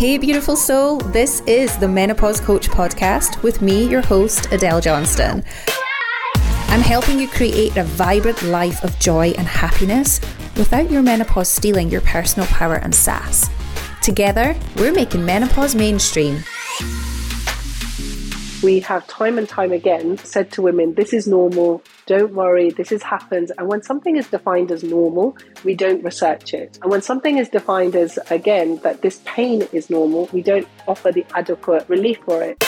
Hey, beautiful soul. This is the Menopause Coach podcast with me, your host, Adele Johnston. I'm helping you create a vibrant life of joy and happiness without your menopause stealing your personal power and sass. Together, we're making menopause mainstream we have time and time again said to women, this is normal, don't worry, this has happened. And when something is defined as normal, we don't research it. And when something is defined as, again, that this pain is normal, we don't offer the adequate relief for it.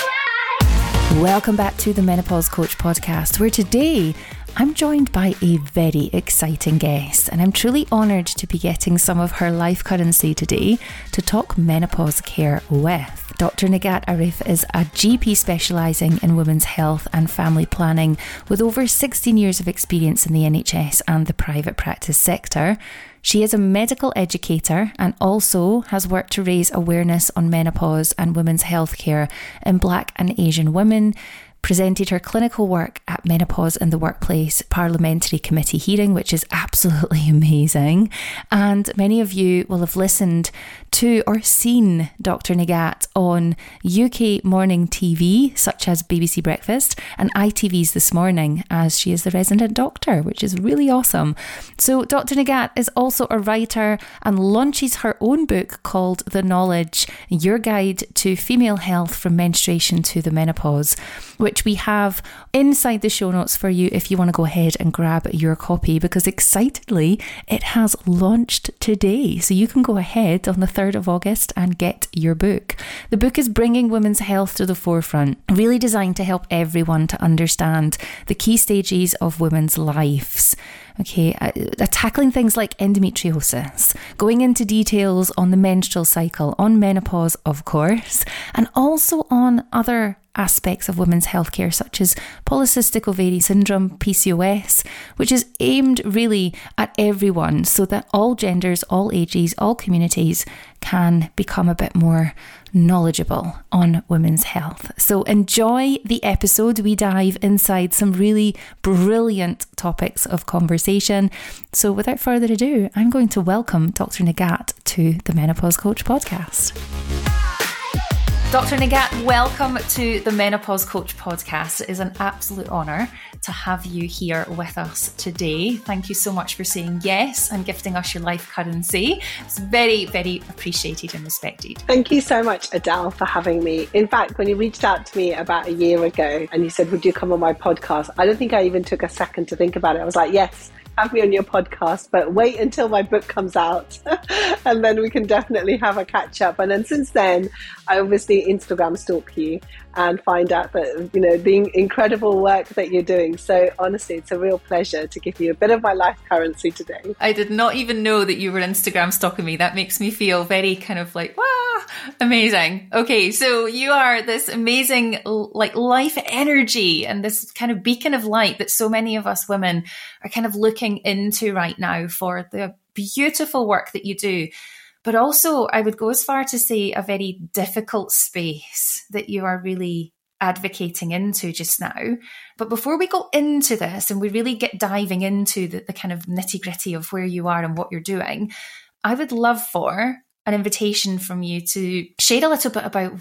Welcome back to the Menopause Coach podcast, where today I'm joined by a very exciting guest, and I'm truly honoured to be getting some of her life currency today to talk menopause care with. Dr. Nighat Arif is a GP specialising in women's health and family planning with over 16 years of experience in the NHS and the private practice sector. She is a medical educator and also has worked to raise awareness on menopause and women's health care in Black and Asian women presented her clinical work at Menopause in the Workplace Parliamentary Committee hearing, which is absolutely amazing. And many of you will have listened to or seen Dr. Nighat on UK morning TV, such as BBC Breakfast and ITV's This Morning, as she is the resident doctor, which is really awesome. So, Dr. Nighat is also a writer and launches her own book called The Knowledge Your Guide to Female Health from Menstruation to the Menopause, which we have inside the show notes for you if you want to go ahead and grab your copy, because excitedly, it has launched today. So, you can go ahead on the 3rd of August and get your book. The book is bringing women's health to the forefront, really designed to help everyone to understand the key stages of women's lives. Okay, uh, uh, tackling things like endometriosis, going into details on the menstrual cycle, on menopause, of course, and also on other aspects of women's healthcare, such as polycystic ovary syndrome, PCOS, which is aimed really at everyone so that all genders, all ages, all communities can become a bit more knowledgeable on women's health. So enjoy the episode. We dive inside some really brilliant topics of conversation. So without further ado, I'm going to welcome Dr. Nighat to the Menopause Coach podcast. Dr. Nighat, welcome to the Menopause Coach podcast. It is an absolute honour to have you here with us today. Thank you so much for saying yes and gifting us your life currency. It's very, very appreciated and respected. Thank you so much, Adele, for having me. In fact, when you reached out to me about a year ago and you said, Would you come on my podcast? I don't think I even took a second to think about it. I was like, Yes have me on your podcast, but wait until my book comes out and then we can definitely have a catch up. And then since then, I obviously Instagram stalk you and find out that, you know, the incredible work that you're doing. So honestly, it's a real pleasure to give you a bit of my life currency today. I did not even know that you were Instagram stalking me. That makes me feel very kind of like, wow, amazing. Okay. So you are this amazing, like life energy and this kind of beacon of light that so many of us women are kind of looking into right now for the beautiful work that you do but also I would go as far to say a very difficult space that you are really advocating into just now. But before we go into this and we really get diving into the, the kind of nitty gritty of where you are and what you're doing, I would love for an invitation from you to share a little bit about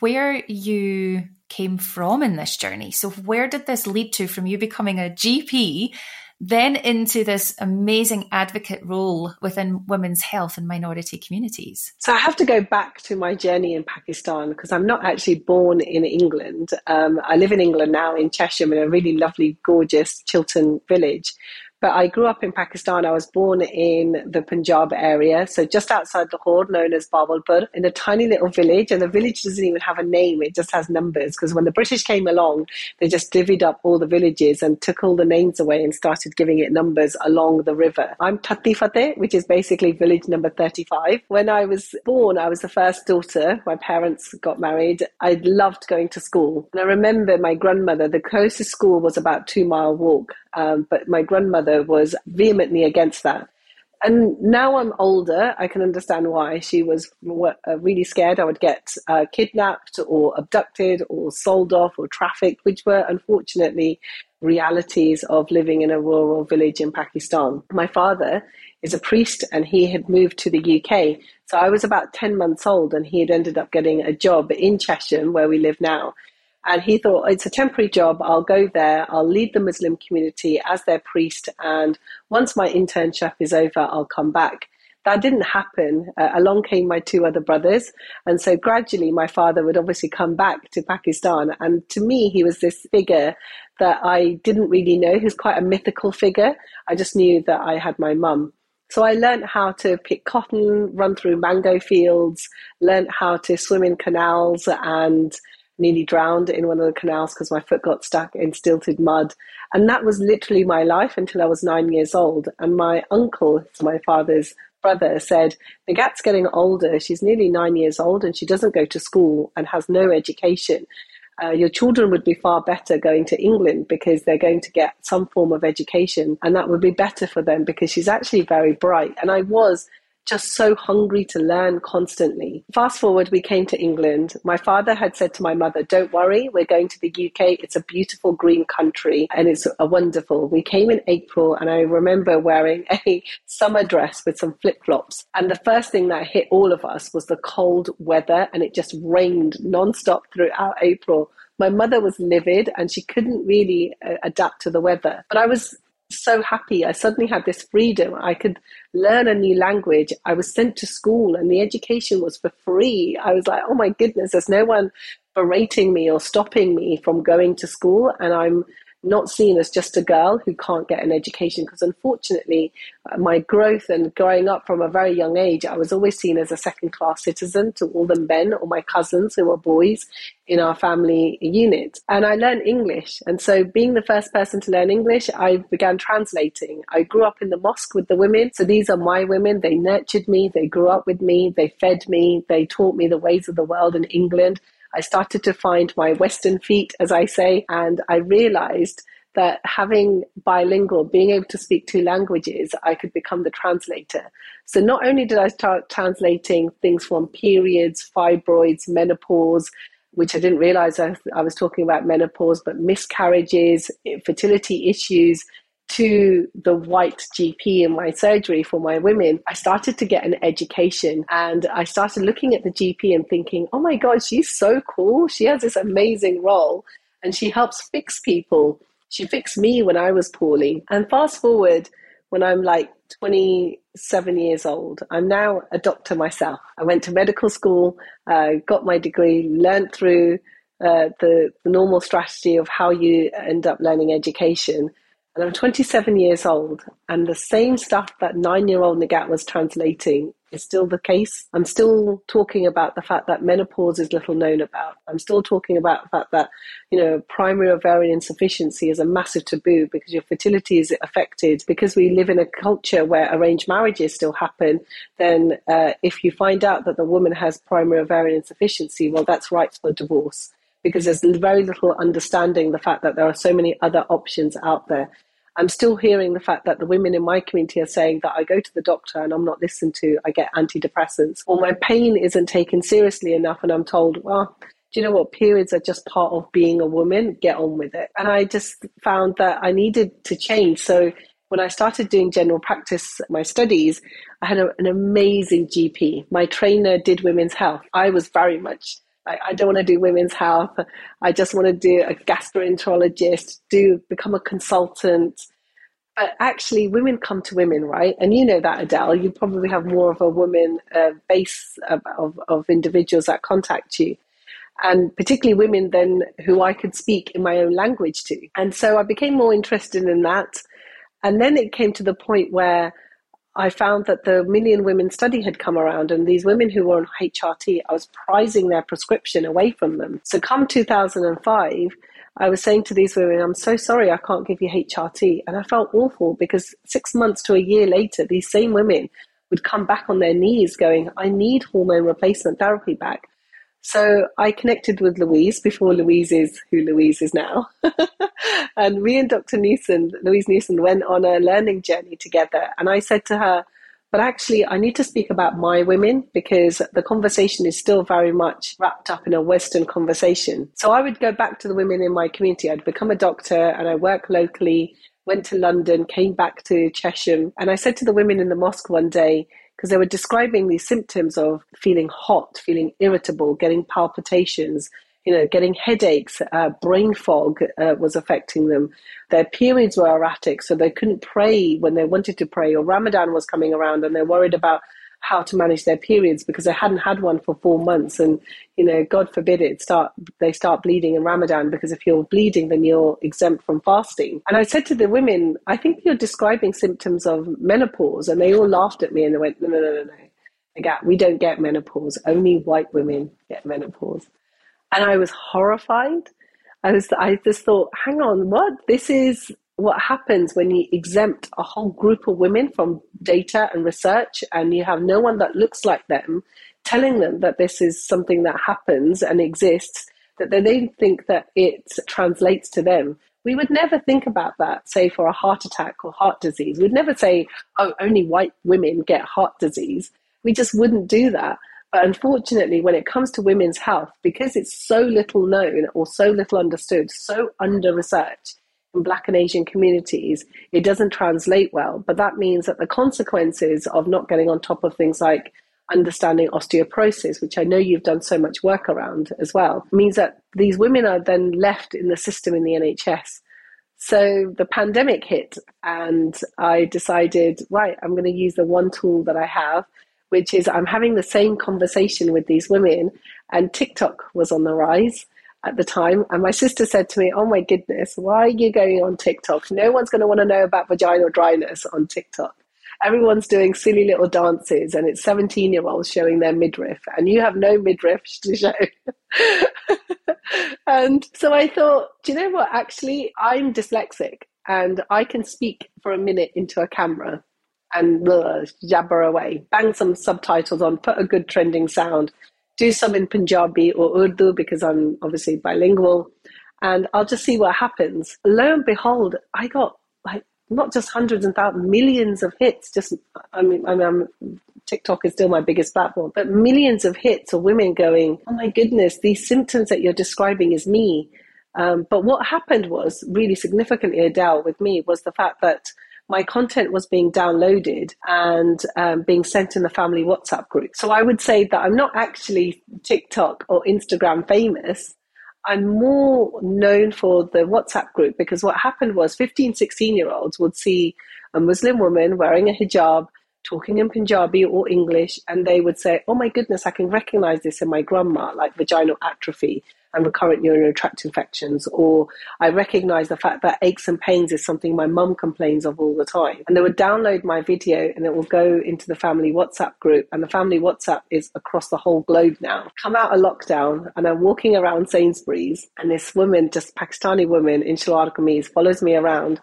where you came from in this journey. So, where did this lead to from you becoming a GP then into this amazing advocate role within women's health and minority communities? So I have to go back to my journey in Pakistan because I'm not actually born in England. Um, I live in England now in Chesham in a really lovely, gorgeous Chiltern village. But I grew up in Pakistan. I was born in the Punjab area, so just outside Lahore, known as Bahawalpur, in a tiny little village. And the village doesn't even have a name, it just has numbers. Because when the British came along, they just divvied up all the villages and took all the names away and started giving it numbers along the river. I'm Tati Fateh, which is basically village number 35. When I was born, I was the first daughter. My parents got married. I loved going to school. And I remember my grandmother, the closest school was about two mile walk. Um, but my grandmother was vehemently against that. and now I'm older, I can understand why she was uh, really scared I would get uh, kidnapped or abducted or sold off or trafficked, which were unfortunately realities of living in a rural village in Pakistan. My father is a priest and he had moved to the UK. So I was about 10 months old and he had ended up getting a job in Chesham, where we live now. And he thought, it's a temporary job. I'll go there. I'll lead the Muslim community as their priest. And once my internship is over, I'll come back. That didn't happen. Uh, along came my two other brothers. And so gradually, my father would obviously come back to Pakistan. And to me, he was this figure that I didn't really know. He was quite a mythical figure. I just knew that I had my mum. So I learned how to pick cotton, run through mango fields, learned how to swim in canals and nearly drowned in one of the canals because my foot got stuck in stilted mud. And that was literally my life until I was nine years old. And my uncle, my father's brother, said, Nighat's getting older. She's nearly nine years old and she doesn't go to school and has no education. Uh, your children would be far better going to England because they're going to get some form of education and that would be better for them because she's actually very bright. And I was just so hungry to learn constantly. Fast forward, we came to England. My father had said to my mother, Don't worry, we're going to the UK. It's a beautiful green country and it's a wonderful. We came in April and I remember wearing a summer dress with some flip flops. And the first thing that hit all of us was the cold weather and it just rained nonstop throughout April my mother was livid and she couldn't really uh, adapt to the weather. But I was so happy. I suddenly had this freedom. I could learn a new language. I was sent to school and the education was for free. I was like, oh my goodness, there's no one berating me or stopping me from going to school. And I'm not seen as just a girl who can't get an education because unfortunately uh, my growth and growing up from a very young age i was always seen as a second class citizen to all the men or my cousins who were boys in our family unit. And i learned english. And so being the first person to learn english i began translating. I grew up in the mosque with the women. So these are my women. They nurtured me. They grew up with me. They fed me. They taught me the ways of the world in england I started to find my Western feet, as I say, and I realized that having bilingual, being able to speak two languages, I could become the translator. So not only did I start translating things from periods, fibroids, menopause, which I didn't realize I, I was talking about menopause, but miscarriages, fertility issues, to the white GP in my surgery for my women, I started to get an education and I started looking at the GP and thinking, oh my God, she's so cool. She has this amazing role and she helps fix people. She fixed me when I was poorly. And fast forward when I'm like 27 years old, I'm now a doctor myself. I went to medical school, uh, got my degree, learned through uh, the, the normal strategy of how you end up learning education and I'm 27 years old, and the same stuff that nine year old Nighat was translating is still the case. I'm still talking about the fact that menopause is little known about. I'm still talking about the fact that, you know, primary ovarian insufficiency is a massive taboo because your fertility is affected. Because we live in a culture where arranged marriages still happen, then uh, if you find out that the woman has primary ovarian insufficiency, well, that's right for divorce because there's very little understanding the fact that there are so many other options out there. I'm still hearing the fact that the women in my community are saying that I go to the doctor and I'm not listened to, I get antidepressants, or my pain isn't taken seriously enough, and I'm told, well, do you know what? Periods are just part of being a woman, get on with it. And I just found that I needed to change. So when I started doing general practice, my studies, I had a, an amazing GP. My trainer did women's health. I was very much I, I don't want to do women's health. I just want to do a gastroenterologist, do become a consultant. But actually, women come to women, right? And you know that, Adele. You probably have more of a woman uh, base of, of, of individuals that contact you and particularly women then who I could speak in my own language to. And so I became more interested in that. And then it came to the point where I found that the Million Women study had come around, and these women who were on HRT, I was prizing their prescription away from them. So, come 2005, I was saying to these women, I'm so sorry I can't give you HRT. And I felt awful because six months to a year later, these same women would come back on their knees going, I need hormone replacement therapy back. So I connected with Louise before Louise is who Louise is now. and me and Dr. Newson, Louise Newson, went on a learning journey together. And I said to her, But actually, I need to speak about my women because the conversation is still very much wrapped up in a Western conversation. So I would go back to the women in my community. I'd become a doctor and I work locally, went to London, came back to Chesham. And I said to the women in the mosque one day, because they were describing these symptoms of feeling hot, feeling irritable, getting palpitations, you know, getting headaches, uh, brain fog uh, was affecting them. Their periods were erratic, so they couldn't pray when they wanted to pray, or Ramadan was coming around and they're worried about how to manage their periods because they hadn't had one for four months. And you know god forbid it start they start bleeding in ramadan because if you're bleeding then you're exempt from fasting. And i said to the women i think you're describing symptoms of menopause. And they all laughed at me and they went no no no no no. We don't get menopause. Only white women get menopause and I was horrified. I was, I just thought, hang on, what? This is what happens when you exempt a whole group of women from data and research, and you have no one that looks like them telling them that this is something that happens and exists, that they think that it translates to them. We would never think about that, say, for a heart attack or heart disease. We'd never say, oh, only white women get heart disease. We just wouldn't do that. But unfortunately, when it comes to women's health, because it's so little known or so little understood, so under researched in Black and Asian communities, it doesn't translate well. But that means that the consequences of not getting on top of things like understanding osteoporosis, which I know you've done so much work around as well, means that these women are then left in the system in the NHS. So the pandemic hit, and I decided, right, I'm going to use the one tool that I have which is I'm having the same conversation with these women, and TikTok was on the rise at the time. And my sister said to me, Oh my goodness, why are you going on TikTok? No one's going to want to know about vaginal dryness on TikTok. Everyone's doing silly little dances, and it's 17 year olds showing their midriff, and you have no midriff to show. and so I thought, do you know what? Actually, I'm dyslexic and I can speak for a minute into a camera and jabber away. Bang some subtitles on, put a good trending sound, do some in Punjabi or Urdu because I'm obviously bilingual, and I'll just see what happens. Lo and behold, I got like not just hundreds and thousands, millions of hits. Just I mean, I mean, I'm, TikTok is still my biggest platform, but millions of hits of women going, "Oh my goodness, these symptoms that you're describing is me." Um, but what happened was really significantly, Adele, with me, was the fact that my content was being downloaded and um, being sent in the family WhatsApp group. So I would say that I'm not actually TikTok or Instagram famous. I'm more known for the WhatsApp group because what happened was 15, 16 year olds would see a Muslim woman wearing a hijab, talking in Punjabi or English, and they would say, Oh my goodness, I can recognize this in my grandma, like vaginal atrophy and recurrent urinary tract infections, or I recognize the fact that aches and pains is something my mum complains of all the time. And they would download my video and it will go into the family WhatsApp group. And the family WhatsApp is across the whole globe now. Come out of lockdown and I'm walking around Sainsbury's and this woman, just Pakistani woman in Shalwar Kameez, follows me around.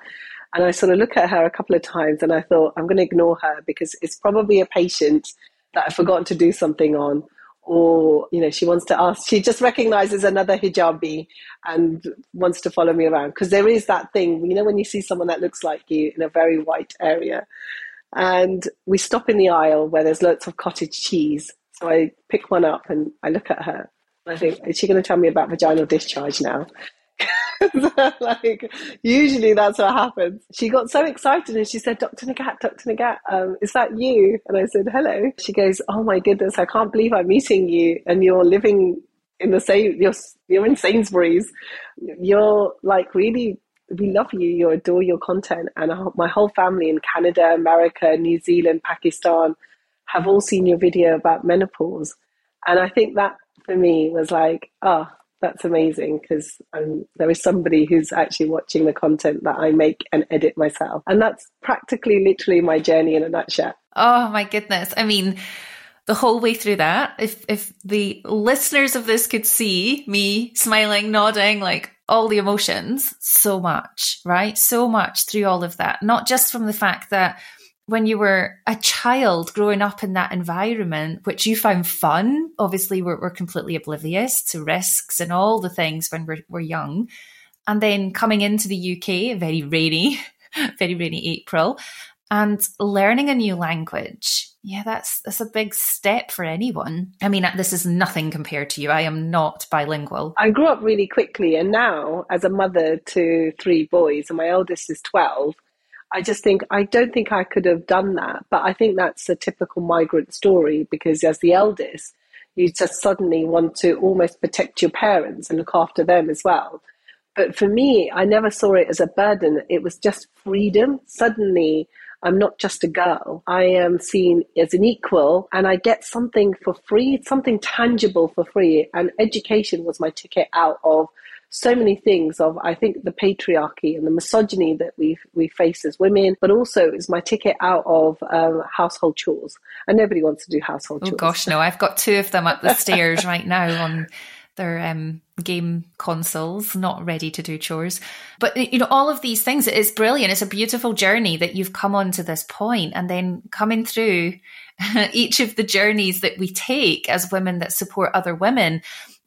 And I sort of look at her a couple of times and I thought, I'm going to ignore her because it's probably a patient that I've forgotten to do something on or you know she wants to ask she just recognizes another hijabi and wants to follow me around. Because there is that thing you know when you see someone that looks like you in a very white area. And we stop in the aisle where there's lots of cottage cheese. So i pick one up and i look at her. I think is she going to tell me about vaginal discharge now like usually that's what happens. She got so excited and she said, Dr. Nighat, Dr. Nighat, um, is that you? And I said, hello. She goes, oh my goodness, I can't believe I'm meeting you and you're living in the same, you're, you're in Sainsbury's. You're like really, we love you. You adore your content. And my whole family in Canada, America, New Zealand, Pakistan have all seen your video about menopause. And I think that for me was like, oh, that's amazing because um, there is somebody who's actually watching the content that I make and edit myself. And that's practically literally my journey in a nutshell. Oh my goodness. I mean, the whole way through that, if if the listeners of this could see me smiling, nodding, like all the emotions, so much, right? So much through all of that. Not just from the fact that when you were a child growing up in that environment, which you found fun, obviously we're, we're completely oblivious to risks and all the things when we're, we're young. And then coming into the UK, very rainy, very rainy April, And learning a new language, yeah, that's that's a big step for anyone. I mean, this is nothing compared to you. I am not bilingual. I grew up really quickly, and now, as a mother to three boys, and my eldest is twelve, I just think I don't think I could have done that. But I think that's a typical migrant story because, as the eldest, you just suddenly want to almost protect your parents and look after them as well. But for me, I never saw it as a burden. It was just freedom. Suddenly, I'm not just a girl. I am seen as an equal and I get something for free, something tangible for free. And education was my ticket out of so many things of I think the patriarchy and the misogyny that we we face as women, but also is my ticket out of um, household chores. And nobody wants to do household oh, chores. Oh gosh, no! I've got two of them up the stairs right now on their um, game consoles, not ready to do chores. But you know, all of these things, it's brilliant. It's a beautiful journey that you've come on to this point, and then coming through each of the journeys that we take as women that support other women,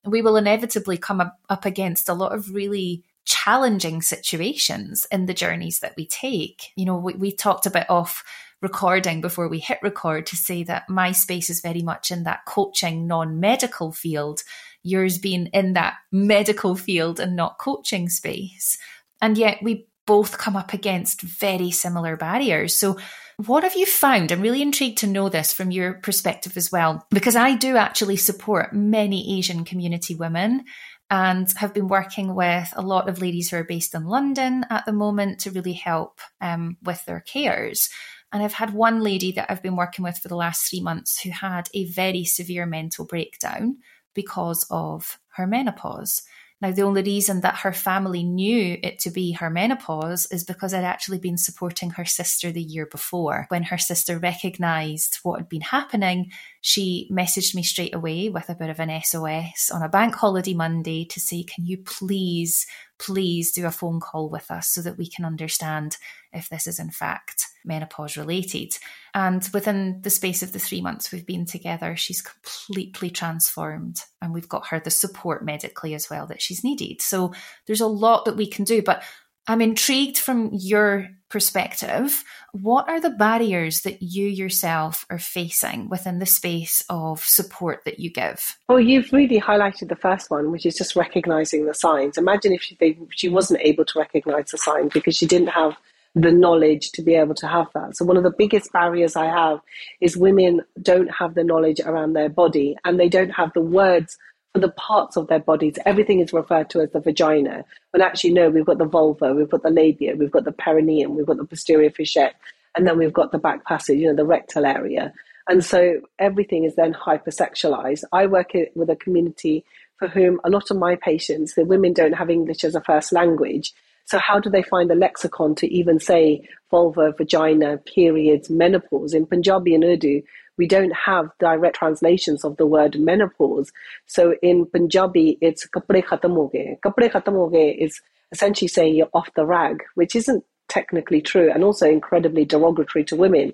we will inevitably come up, against a lot of really challenging situations in the journeys that we take. You know, we, we talked a bit off recording before we hit record to say that my space is very much in that coaching non medical field yours being in that medical field and not coaching space. And yet we both come up against very similar barriers. So, what have you found? I'm really intrigued to know this from your perspective as well, because I do actually support many Asian community women and have been working with a lot of ladies who are based in London at the moment to really help um, with their cares. And I've had one lady that I've been working with for the last three months who had a very severe mental breakdown because of her menopause. Now, the only reason that her family knew it to be her menopause is because I'd actually been supporting her sister the year before. When her sister recognised what had been happening, she messaged me straight away with a bit of an SOS on a bank holiday Monday to say, Can you please, please do a phone call with us so that we can understand if this is in fact menopause related? And within the space of the three months we've been together, she's completely transformed. And we've got her the support medically as well that she's needed. So there's a lot that we can do. But I'm intrigued from your perspective. What are the barriers that you yourself are facing within the space of support that you give? Well, you've really highlighted the first one, which is just recognizing the signs. Imagine if she, she wasn't able to recognize the signs because she didn't have the knowledge to be able to have that. So one of the biggest barriers I have is women don't have the knowledge around their body and they don't have the words for the parts of their bodies. Everything is referred to as the vagina. When actually no, we've got the vulva, we've got the labia, we've got the perineum, we've got the posterior fourchette, and then we've got the back passage, you know, the rectal area. And so everything is then hypersexualized. I work with a community for whom a lot of my patients, the women don't have English as a first language. So how do they find the lexicon to even say vulva, vagina, periods, menopause? In Punjabi and Urdu, we don't have direct translations of the word menopause. So in Punjabi, it's kapde khatam ho. Kapde khatam is essentially saying you're off the rag, which isn't technically true and also incredibly derogatory to women.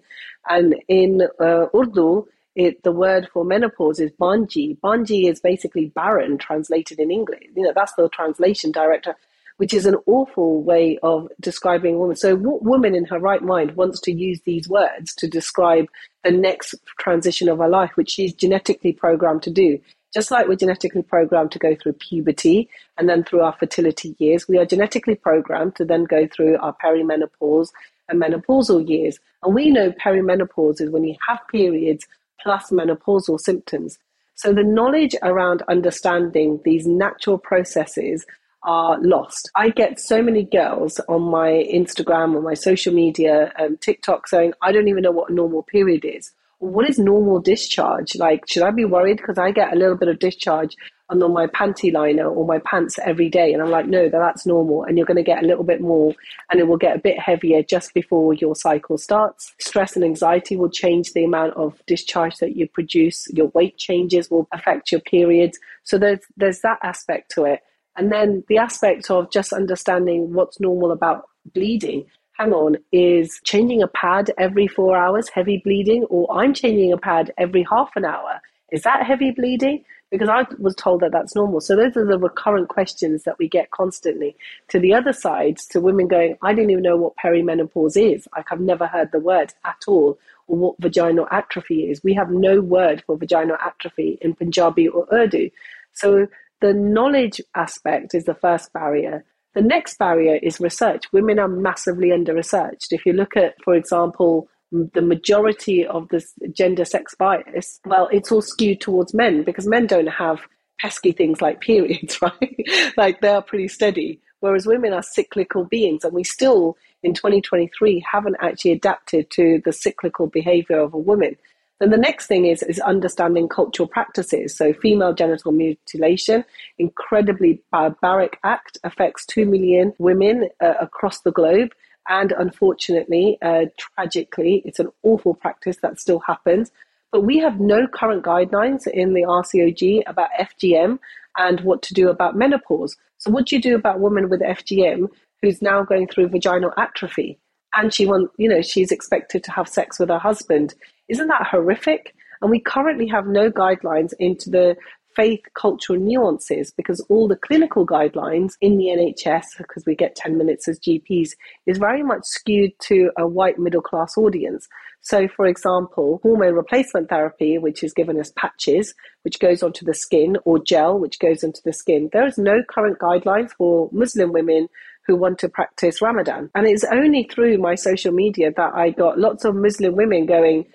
And in uh, Urdu, it, the word for menopause is banji. Banji is basically barren translated in English. You know, that's the translation director which is an awful way of describing a woman. So, what woman in her right mind wants to use these words to describe the next transition of her life, which she's genetically programmed to do? Just like we're genetically programmed to go through puberty and then through our fertility years, we are genetically programmed to then go through our perimenopause and menopausal years. And we know perimenopause is when you have periods plus menopausal symptoms. So the knowledge around understanding these natural processes are lost. I get so many girls on my Instagram or my social media, um, TikTok saying, I don't even know what a normal period is. What is normal discharge? Like, should I be worried? Because I get a little bit of discharge on my panty liner or my pants every day. And I'm like, no, that's normal. And you're going to get a little bit more and it will get a bit heavier just before your cycle starts. Stress and anxiety will change the amount of discharge that you produce. Your weight changes will affect your periods. So there's, there's that aspect to it. And then the aspect of just understanding what's normal about bleeding. Hang on, is changing a pad every four hours heavy bleeding, or I'm changing a pad every half an hour? Is that heavy bleeding? because I was told that that's normal. So those are the recurrent questions that we get constantly. To the other side, to women going, I didn't even know what perimenopause is. Like I've never heard the word at all, or what vaginal atrophy is. We have no word for vaginal atrophy in Punjabi or Urdu. So the knowledge aspect is the first barrier. The next barrier is research. Women are massively under researched. If you look at, for example, the majority of the gender sex bias, well, it's all skewed towards men because men don't have pesky things like periods, right? like they are pretty steady. Whereas women are cyclical beings, and we still in 2023 haven't actually adapted to the cyclical behavior of a woman. Then the next thing is is understanding cultural practices. So female genital mutilation, incredibly barbaric act, affects two million women uh, across the globe. And unfortunately, uh, tragically, it's an awful practice that still happens. But we have no current guidelines in the RCOG about FGM and what to do about menopause. So, what do you do about a woman with FGM who's now going through vaginal atrophy? And she want, you know, she's expected to have sex with her husband. Isn't that horrific? And we currently have no guidelines into the faith cultural nuances because all the clinical guidelines in the NHS, because we get 10 minutes as GPs, is very much skewed to a white middle class audience. So, for example, hormone replacement therapy, which is given as patches, which goes onto the skin, or gel, which goes into the skin, there is no current guidelines for Muslim women who want to practice Ramadan. And it's only through my social media that I got lots of Muslim women going,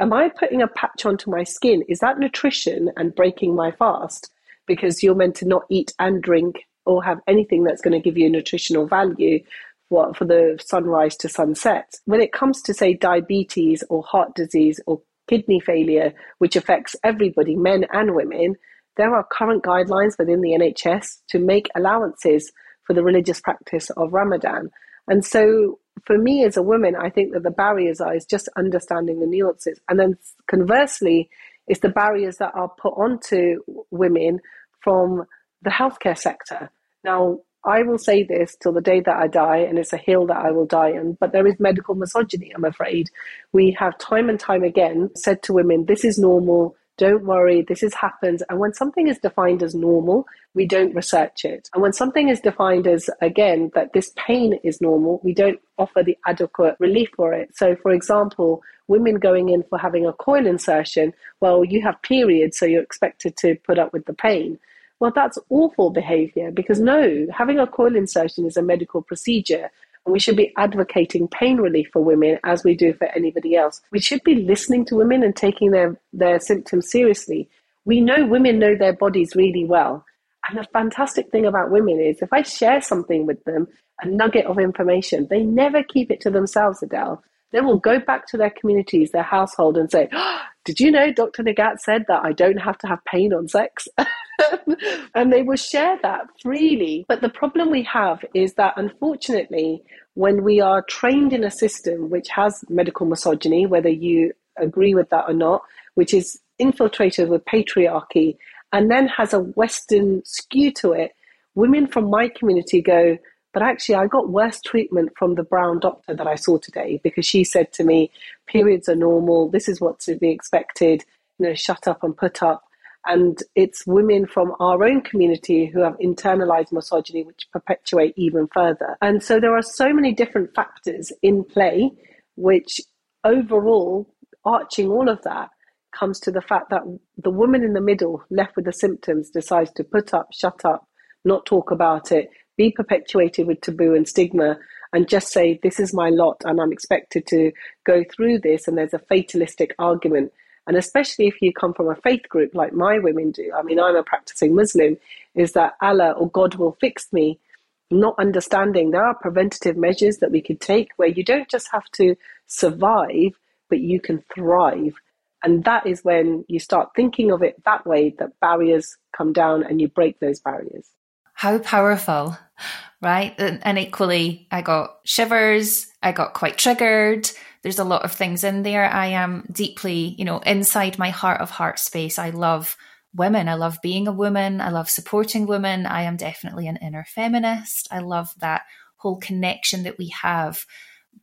am I putting a patch onto my skin? Is that nutrition and breaking my fast? Because you're meant to not eat and drink or have anything that's going to give you nutritional value for, for the sunrise to sunset. When it comes to, say, diabetes or heart disease or kidney failure, which affects everybody, men and women, there are current guidelines within the NHS to make allowances for the religious practice of Ramadan. And so for me as a woman, I think that the barriers are is just understanding the nuances. And then conversely, it's the barriers that are put onto women from the healthcare sector. Now, I will say this till the day that I die, and it's a hill that I will die on, but there is medical misogyny, I'm afraid. We have time and time again said to women, this is normal, don't worry, this has happened. And when something is defined as normal, we don't research it. And when something is defined as, again, that this pain is normal, we don't offer the adequate relief for it. So, for example, women going in for having a coil insertion, well, you have periods, so you're expected to put up with the pain. Well, that's awful behavior because no, having a coil insertion is a medical procedure and we should be advocating pain relief for women as we do for anybody else. We should be listening to women and taking their, their symptoms seriously. We know women know their bodies really well. And the fantastic thing about women is if I share something with them, a nugget of information, they never keep it to themselves, Adele. They will go back to their communities, their household, and say, oh, Did you know Dr. Nighat said that I don't have to have pain on sex? and they will share that freely. But the problem we have is that unfortunately, when we are trained in a system which has medical misogyny, whether you agree with that or not, which is infiltrated with patriarchy and then has a Western skew to it, women from my community go, but actually, I got worse treatment from the brown doctor that I saw today because she said to me, periods are normal. This is what to be expected. You know, shut up and put up. And it's women from our own community who have internalized misogyny, which perpetuate even further. And so there are so many different factors in play, which overall, arching all of that, comes to the fact that the woman in the middle, left with the symptoms, decides to put up, shut up, not talk about it, be perpetuated with taboo and stigma, and just say, This is my lot, and I'm expected to go through this, and there's a fatalistic argument. And especially if you come from a faith group like my women do, I mean, I'm a practicing Muslim, is that Allah or God will fix me not understanding there are preventative measures that we could take where you don't just have to survive, but you can thrive. And that is when you start thinking of it that way that barriers come down and you break those barriers. How powerful, right? And equally, I got shivers, I got quite triggered. There's a lot of things in there. I am deeply, you know, inside my heart of heart space. I love women. I love being a woman. I love supporting women. I am definitely an inner feminist. I love that whole connection that we have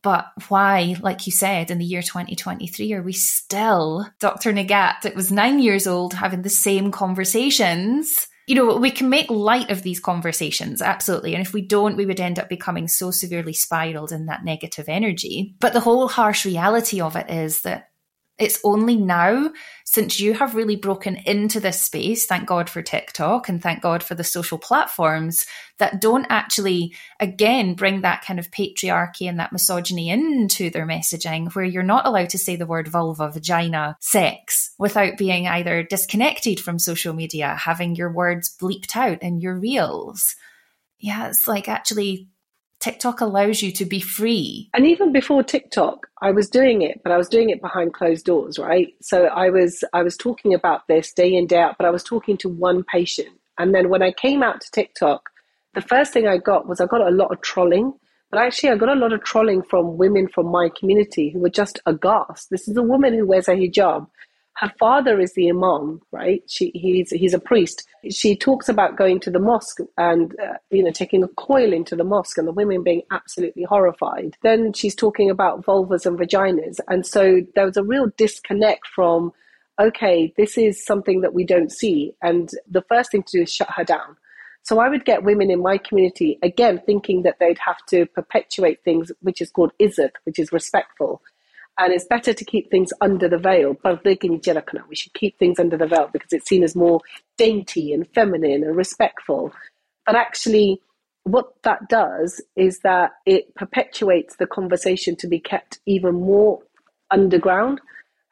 But why, like you said, in the year 2023, are we still, Dr. Nighat, it was nine years old, having the same conversations? You know, we can make light of these conversations, absolutely. And if we don't, we would end up becoming so severely spiraled in that negative energy. But the whole harsh reality of it is that it's only now, since you have really broken into this space, thank God for TikTok and thank God for the social platforms that don't actually, again, bring that kind of patriarchy and that misogyny into their messaging, where you're not allowed to say the word vulva, vagina, sex without being either disconnected from social media, having your words bleeped out in your reels. Yeah, it's like actually TikTok allows you to be free. And even before TikTok, I was doing it, but I was doing it behind closed doors, right? So I was I was talking about this day in day out, but I was talking to one patient. And then when I came out to TikTok, the first thing I got was I got a lot of trolling. But actually, I got a lot of trolling from women from my community who were just aghast. This is a woman who wears a hijab her father is the imam, right? She, he's he's a priest. She talks about going to the mosque and uh, you know taking a coil into the mosque, and the women being absolutely horrified. Then she's talking about vulvas and vaginas, and so there was a real disconnect from, okay, this is something that we don't see, and the first thing to do is shut her down. So I would get women in my community again thinking that they'd have to perpetuate things, which is called izzat, which is respectful and it's better to keep things under the veil. We should keep things under the veil because it's seen as more dainty and feminine and respectful. But actually, what that does is that it perpetuates the conversation to be kept even more underground.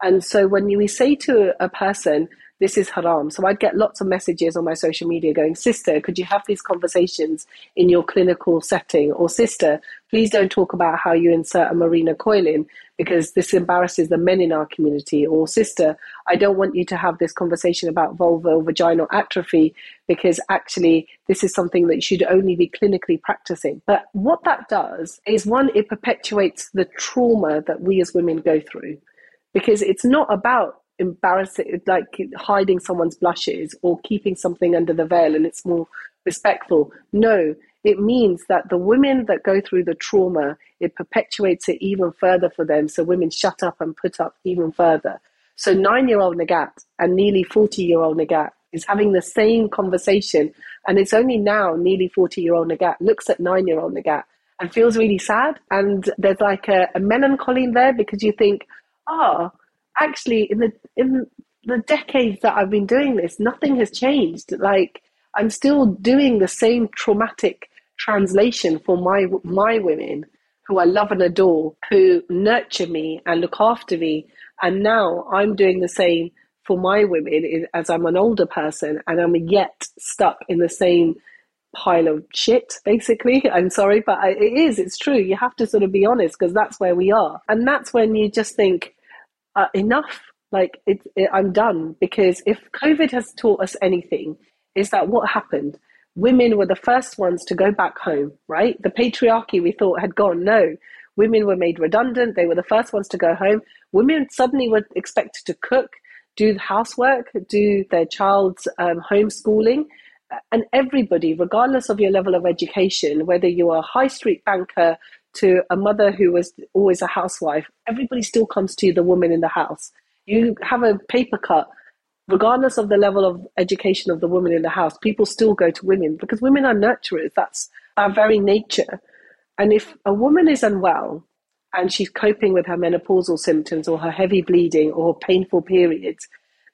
And so when we say to a person, this is haram. So I'd get lots of messages on my social media going, Sister, could you have these conversations in your clinical setting? Or Sister, please don't talk about how you insert a Mirena coil in because this embarrasses the men in our community. Or Sister, I don't want you to have this conversation about vulvar vaginal atrophy because actually this is something that you should only be clinically practicing. But what that does is one, it perpetuates the trauma that we as women go through because it's not about embarrassing, like hiding someone's blushes or keeping something under the veil and it's more respectful. No, it means that the women that go through the trauma, it perpetuates it even further for them. So women shut up and put up even further. So nine year old Nighat and nearly 40 year old Nighat is having the same conversation. And it's only now nearly 40 year old Nighat looks at nine year old Nighat and feels really sad. And there's like a, a melancholy there because you think, ah, oh, actually in the in the decades that I've been doing this, nothing has changed. Like I'm still doing the same traumatic translation for my my women who I love and adore, who nurture me and look after me. And now I'm doing the same for my women as I'm an older person and I'm yet stuck in the same pile of shit, basically. I'm sorry, but it is, it's true. You have to sort of be honest because that's where we are. And that's when you just think, uh, enough. Like it, it, I'm done because if COVID has taught us anything, is that what happened? Women were the first ones to go back home, right? The patriarchy we thought had gone. No, women were made redundant. They were the first ones to go home. Women suddenly were expected to cook, do the housework, do their child's um, homeschooling. And everybody, regardless of your level of education, whether you are a high street banker, to a mother who was always a housewife, everybody still comes to the woman in the house. You have a paper cut, regardless of the level of education of the woman in the house, people still go to women because women are nurturers. That's our very nature. And if a woman is unwell and she's coping with her menopausal symptoms or her heavy bleeding or painful periods,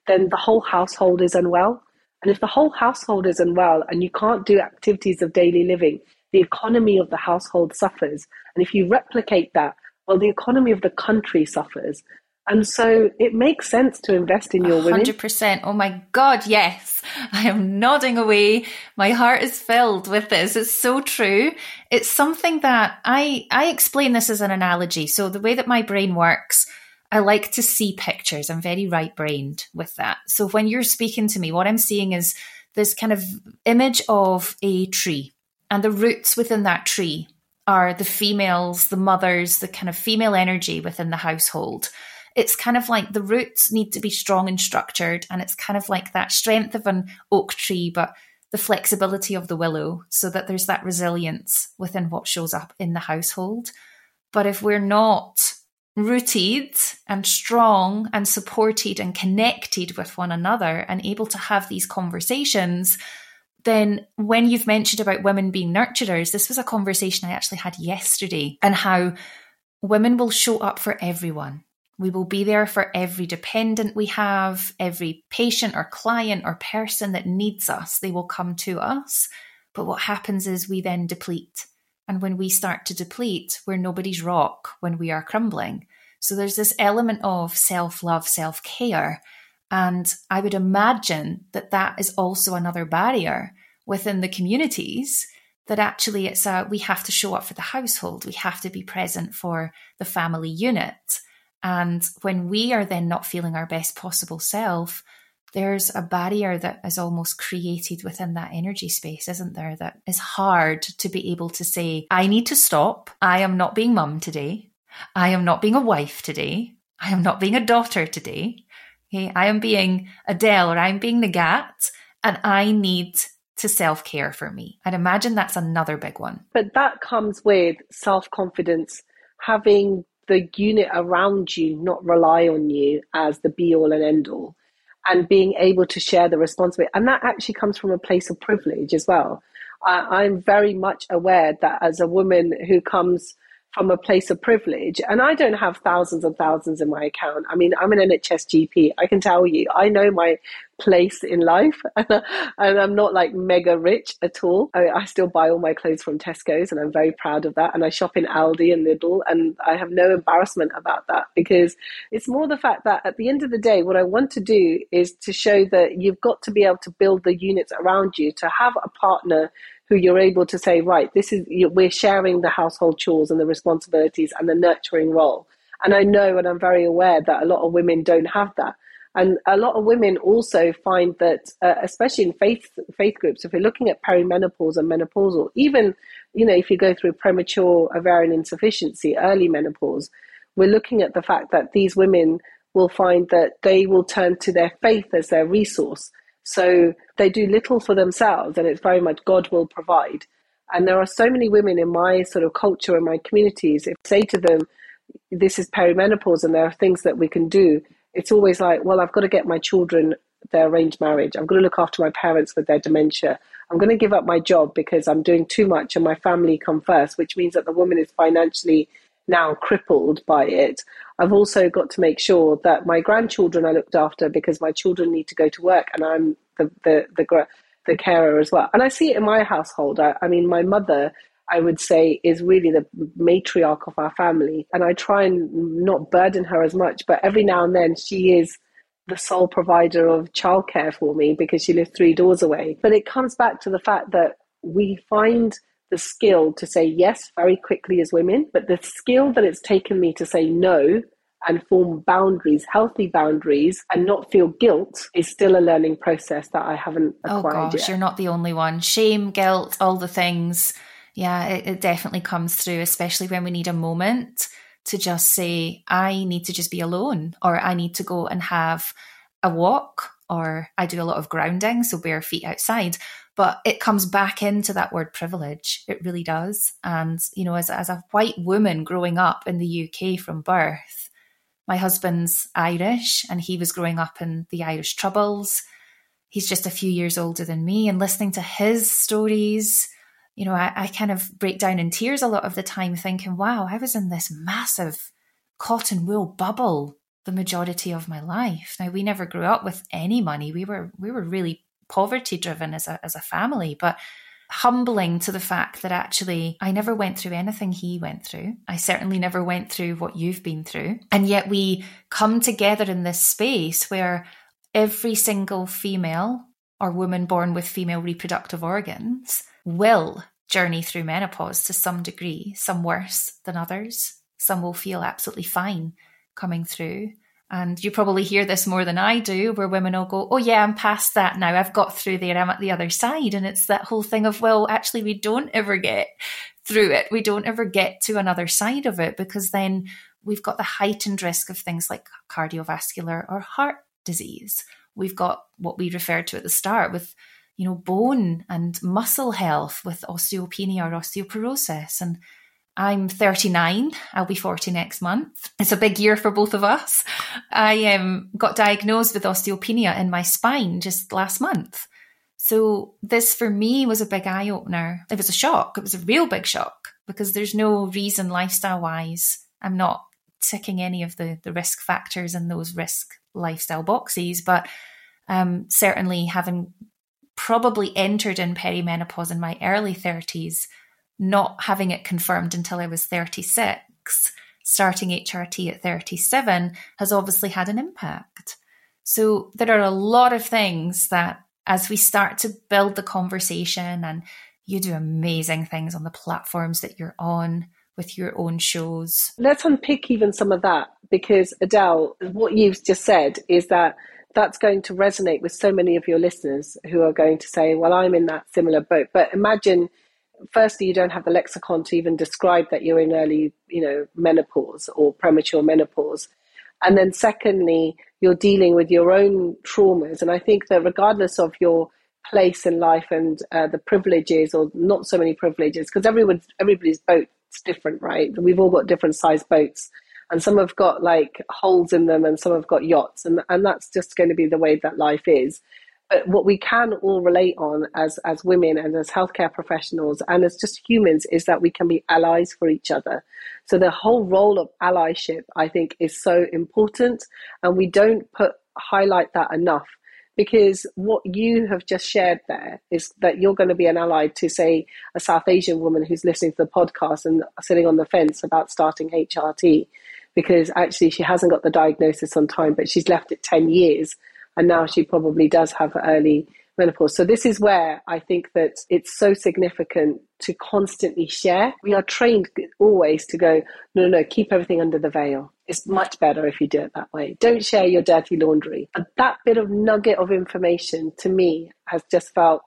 then the whole household is unwell. And if the whole household is unwell and you can't do activities of daily living, the economy of the household suffers. And if you replicate that, well, the economy of the country suffers. And so it makes sense to invest in your 100%. women. 100%. Oh my God, yes. I am nodding away. My heart is filled with this. It's so true. It's something that I, I explain this as an analogy. So the way that my brain works, I like to see pictures. I'm very right brained with that. So when you're speaking to me, what I'm seeing is this kind of image of a tree and the roots within that tree are the females, the mothers, the kind of female energy within the household. It's kind of like the roots need to be strong and structured, and it's kind of like that strength of an oak tree, but the flexibility of the willow, so that there's that resilience within what shows up in the household. But if we're not rooted and strong and supported and connected with one another and able to have these conversations, then when you've mentioned about women being nurturers, this was a conversation I actually had yesterday and how women will show up for everyone. We will be there for every dependent we have, every patient or client or person that needs us. They will come to us. But what happens is we then deplete. And when we start to deplete, we're nobody's rock when we are crumbling. So there's this element of self love, self care. And I would imagine that that is also another barrier within the communities that actually it's a we have to show up for the household, we have to be present for the family unit. And when we are then not feeling our best possible self, there's a barrier that is almost created within that energy space, isn't there? That is hard to be able to say, I need to stop. I am not being mum today. I am not being a wife today. I am not being a daughter today. Okay. I am being Adele or I'm being Nighat and I need to self care for me. I'd imagine that's another big one. But that comes with self confidence, having the unit around you not rely on you as the be all and end all and being able to share the responsibility. And that actually comes from a place of privilege as well. I, I'm very much aware that as a woman who comes from a place of privilege. And I don't have thousands and thousands in my account. I mean, I'm an NHS GP. I can tell you, I know my place in life and I'm not like mega rich at all. I, I, still buy all my clothes from Tesco's and I'm very proud of that. And I shop in Aldi and Lidl and I have no embarrassment about that because it's more the fact that at the end of the day, what I want to do is to show that you've got to be able to build the units around you, to have a partner who you're able to say, right, this is, we're sharing the household chores and the responsibilities and the nurturing role. And I know and I'm very aware that a lot of women don't have that. And a lot of women also find that, uh, especially in faith faith groups, if you're looking at perimenopause and menopausal, even you know if you go through premature ovarian insufficiency, early menopause, we're looking at the fact that these women will find that they will turn to their faith as their resource. So they do little for themselves, and it's very much God will provide. And there are so many women in my sort of culture and my communities. If I say to them, "This is perimenopause, and there are things that we can do," it's always like, "Well, I've got to get my children their arranged marriage. I've got to look after my parents with their dementia. I'm going to give up my job because I'm doing too much, and my family come first, which means that the woman is financially now crippled by it. I've also got to make sure that my grandchildren are looked after because my children need to go to work and I'm the, the, the, the carer as well. And I see it in my household. I, I mean, my mother, I would say, is really the matriarch of our family. And I try and not burden her as much, but every now and then she is the sole provider of childcare for me because she lives three doors away. But it comes back to the fact that we find the skill to say yes very quickly as women, but the skill that it's taken me to say no and form boundaries, healthy boundaries, and not feel guilt is still a learning process that I haven't oh, acquired. Oh gosh, yet. you're not the only one. Shame, guilt, all the things. Yeah, it, it definitely comes through, especially when we need a moment to just say, I need to just be alone, or I need to go and have a walk, or I do a lot of grounding, so bare feet outside. But it comes back into that word privilege. It really does. And, you know, as, as a white woman growing up in the UK from birth, my husband's Irish and he was growing up in the Irish Troubles. He's just a few years older than me. And listening to his stories, you know, I, I kind of break down in tears a lot of the time thinking, wow, I was in this massive cotton wool bubble the majority of my life. Now we never grew up with any money. We were we were really poverty driven as a as a family, but humbling to the fact that actually I never went through anything he went through. I certainly never went through what you've been through. And yet we come together in this space where every single female or woman born with female reproductive organs will journey through menopause to some degree, some worse than others. Some will feel absolutely fine coming through. And you probably hear this more than I do, where women will go, Oh, yeah, I'm past that now. I've got through there. I'm at the other side. And it's that whole thing of, Well, actually, we don't ever get through it. We don't ever get to another side of it because then we've got the heightened risk of things like cardiovascular or heart disease. We've got what we referred to at the start with, you know, bone and muscle health with osteopenia or osteoporosis. And I'm 39. I'll be 40 next month. It's a big year for both of us. I um, got diagnosed with osteopenia in my spine just last month. So this for me was a big eye opener. It was a shock. It was a real big shock because there's no reason lifestyle wise I'm not ticking any of the the risk factors in those risk lifestyle boxes, but um, certainly having probably entered in perimenopause in my early 30s not having it confirmed until I was 36, starting HRT at 37, has obviously had an impact. So there are a lot of things that, as we start to build the conversation, and you do amazing things on the platforms that you're on with your own shows. Let's unpick even some of that because, Adele, what you've just said is that that's going to resonate with so many of your listeners who are going to say, Well, I'm in that similar boat. But imagine firstly, you don't have the lexicon to even describe that you're in early, you know, menopause or premature menopause. And then secondly, you're dealing with your own traumas. And I think that regardless of your place in life and uh, the privileges or not so many privileges, because everyone's everybody's boat's different, right? We've all got different size boats. And some have got like holes in them and some have got yachts. And, and that's just going to be the way that life is. But what we can all relate on as, as women and as healthcare professionals and as just humans is that we can be allies for each other. So the whole role of allyship, I think, is so important. And we don't put highlight that enough because what you have just shared there is that you're going to be an ally to say a south asian woman who's listening to the podcast and sitting on the fence about starting hrt because actually she hasn't got the diagnosis on time but she's left it 10 years and now she probably does have early menopause. So this is where I think that it's so significant to constantly share. We are trained always to go, no, no, no, keep everything under the veil. It's much better if you do it that way. Don't share your dirty laundry. And that bit of nugget of information to me has just felt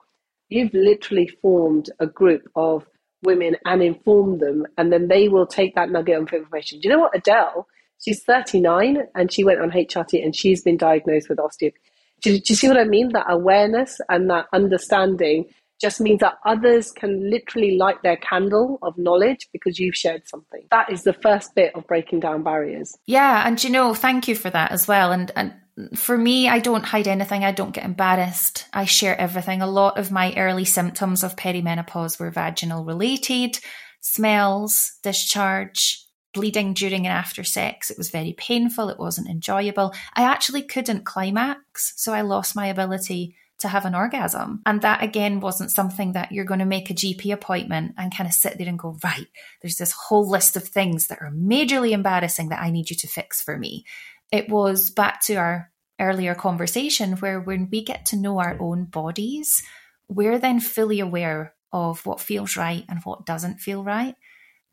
you've literally formed a group of women and informed them, and then they will take that nugget of information. Do you know what, Adele? She's 39 and she went on HRT and she's been diagnosed with osteopenia. Do, do you see what I mean? That awareness and that understanding just means that others can literally light their candle of knowledge because you've shared something. That is the first bit of breaking down barriers. Yeah, and you know, thank you for that as well. And and for me, I don't hide anything. I don't get embarrassed. I share everything. A lot of my early symptoms of perimenopause were vaginal related, smells, discharge, bleeding during and after sex. It was very painful. It wasn't enjoyable. I actually couldn't climax, so I lost my ability to have an orgasm. And that again wasn't something that you're going to make a GP appointment and kind of sit there and go, right, there's this whole list of things that are majorly embarrassing that I need you to fix for me. It was back to our earlier conversation where when we get to know our own bodies, we're then fully aware of what feels right and what doesn't feel right.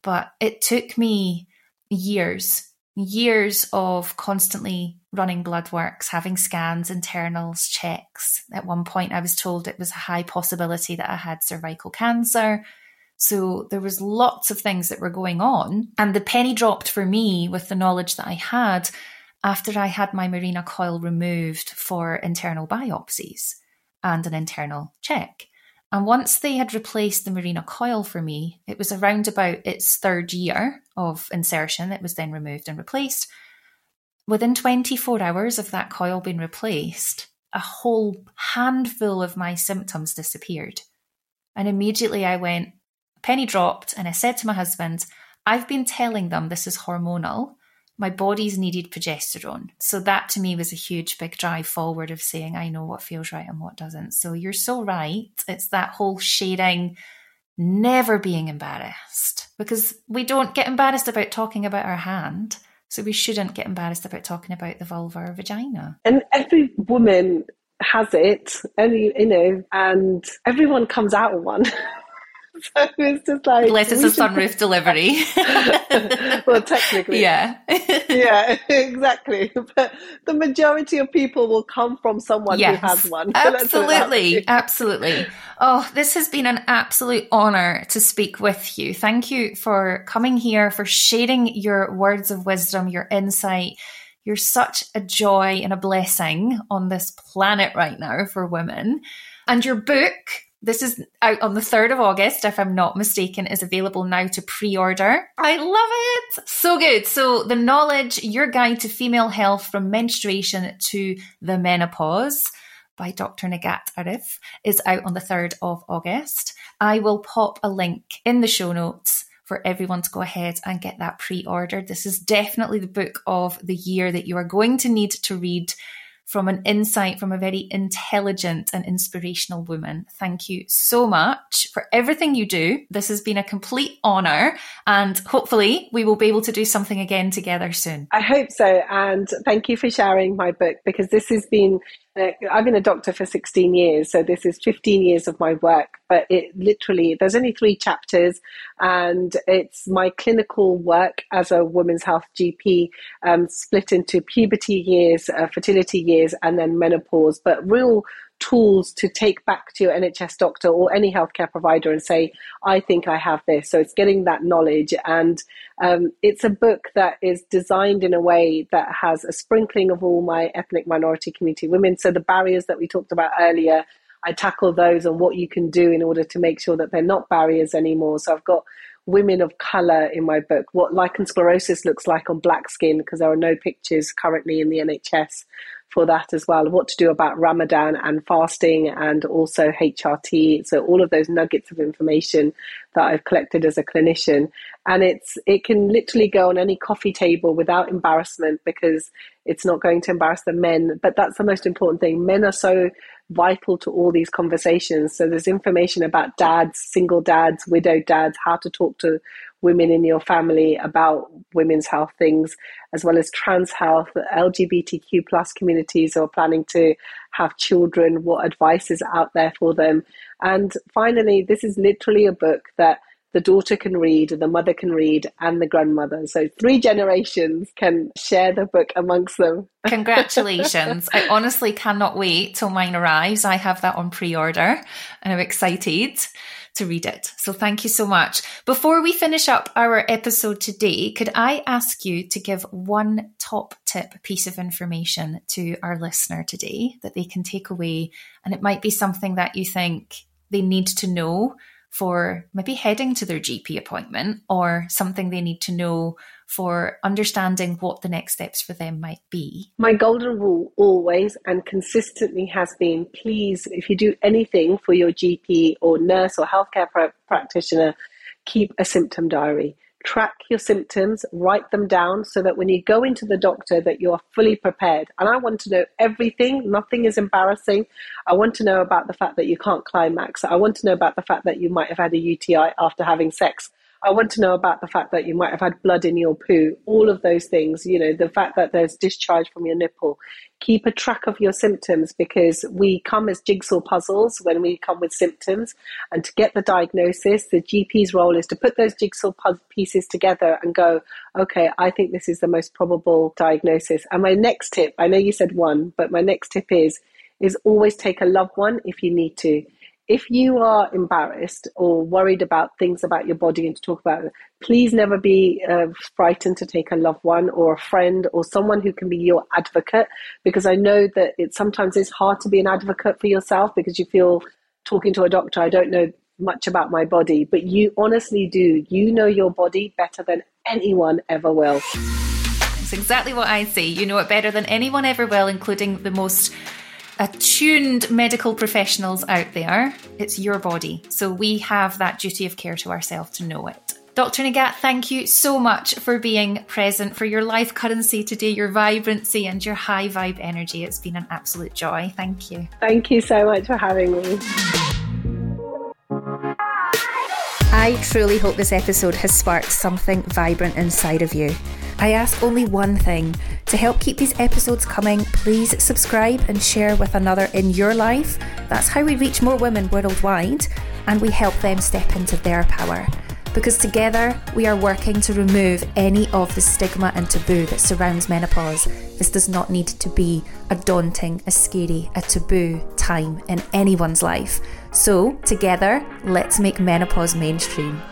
But it took me years, years of constantly running blood works, having scans, internals, checks. At one point, I was told it was a high possibility that I had cervical cancer. So there was lots of things that were going on. And the penny dropped for me with the knowledge that I had after I had my Mirena coil removed for internal biopsies and an internal check. And once they had replaced the Mirena coil for me, it was around about its third year of insertion. It was then removed and replaced. Within 24 hours of that coil being replaced, a whole handful of my symptoms disappeared. And immediately I went, penny dropped, and I said to my husband, I've been telling them this is hormonal my body's needed progesterone. So that to me was a huge big drive forward of saying, I know what feels right and what doesn't. So you're so right. It's that whole sharing, never being embarrassed because we don't get embarrassed about talking about our hand. So we shouldn't get embarrassed about talking about the vulva or vagina. And every woman has it, and you know, and everyone comes out of one. so it's just like unless it's a sunroof delivery. well, technically, yeah, yeah, exactly. But the majority of people will come from someone yes, who has one. Absolutely, absolutely. Oh, this has been an absolute honor to speak with you. Thank you for coming here, for sharing your words of wisdom, your insight. You're such a joy and a blessing on this planet right now for women. And your book, This is out on the 3rd of August, if I'm not mistaken, is available now to pre order. I love it. So good. So, The Knowledge, Your Guide to Female Health from Menstruation to the Menopause by Dr. Nighat Arif is out on the 3rd of August. I will pop a link in the show notes for everyone to go ahead and get that pre ordered. This is definitely the book of the year that you are going to need to read from an insight from a very intelligent and inspirational woman. Thank you so much for everything you do. This has been a complete honor, and hopefully, we will be able to do something again together soon. I hope so. And thank you for sharing my book because this has been I've been a doctor for 16 years, so this is 15 years of my work. But it literally, there's only three chapters, and it's my clinical work as a women's health GP, um, split into puberty years, uh, fertility years, and then menopause. But real tools to take back to your NHS doctor or any healthcare provider and say, I think I have this. So it's getting that knowledge. And um, it's a book that is designed in a way that has a sprinkling of all my ethnic minority community women. So the barriers that we talked about earlier, I tackle those and what you can do in order to make sure that they're not barriers anymore. So I've got women of color in my book, what lichen sclerosus looks like on black skin, because there are no pictures currently in the NHS for that as well. What to do about Ramadan and fasting and also HRT. So all of those nuggets of information that I've collected as a clinician. And it's it can literally go on any coffee table without embarrassment because it's not going to embarrass the men. But that's the most important thing. Men are so vital to all these conversations. So there's information about dads, single dads, widowed dads, how to talk to women in your family about women's health things, as well as trans health, LGBTQ plus communities who are planning to have children, what advice is out there for them. And finally, this is literally a book that the daughter can read, the mother can read, and the grandmother. So three generations can share the book amongst them. Congratulations. I honestly cannot wait till mine arrives. I have that on pre order and I'm excited to read it. So thank you so much. Before we finish up our episode today, could I ask you to give one top tip piece of information to our listener today that they can take away? And it might be something that you think they need to know for maybe heading to their GP appointment or something they need to know for understanding what the next steps for them might be? My golden rule always and consistently has been please, if you do anything for your GP or nurse or healthcare practitioner, keep a symptom diary track your symptoms, write them down so that when you go into the doctor that you are fully prepared. And I want to know everything, nothing is embarrassing. I want to know about the fact that you can't climax. I want to know about the fact that you might have had a UTI after having sex. I want to know about the fact that you might have had blood in your poo, all of those things, you know, the fact that there's discharge from your nipple. Keep a track of your symptoms because we come as jigsaw puzzles when we come with symptoms. And to get the diagnosis, the GP's role is to put those jigsaw pieces together and go, okay, I think this is the most probable diagnosis. And my next tip, I know you said one, but my next tip is, is always take a loved one if you need to if you are embarrassed or worried about things about your body and to talk about it, please never be uh, frightened to take a loved one or a friend or someone who can be your advocate because I know that it sometimes is hard to be an advocate for yourself because you feel talking to a doctor, I don't know much about my body, but you honestly do. You know your body better than anyone ever will. It's exactly what I say. You know it better than anyone ever will, including the most attuned medical professionals out there. It's your body. So we have that duty of care to ourselves to know it. Dr. Nighat, thank you so much for being present, for your life currency today, your vibrancy and your high vibe energy. It's been an absolute joy. Thank you. Thank you so much for having me. I truly hope this episode has sparked something vibrant inside of you. I ask only one thing to help keep these episodes coming, please subscribe and share with another in your life. That's how we reach more women worldwide and we help them step into their power. Because together we are working to remove any of the stigma and taboo that surrounds menopause. This does not need to be a daunting, a scary, a taboo time in anyone's life. So, together, let's make menopause mainstream.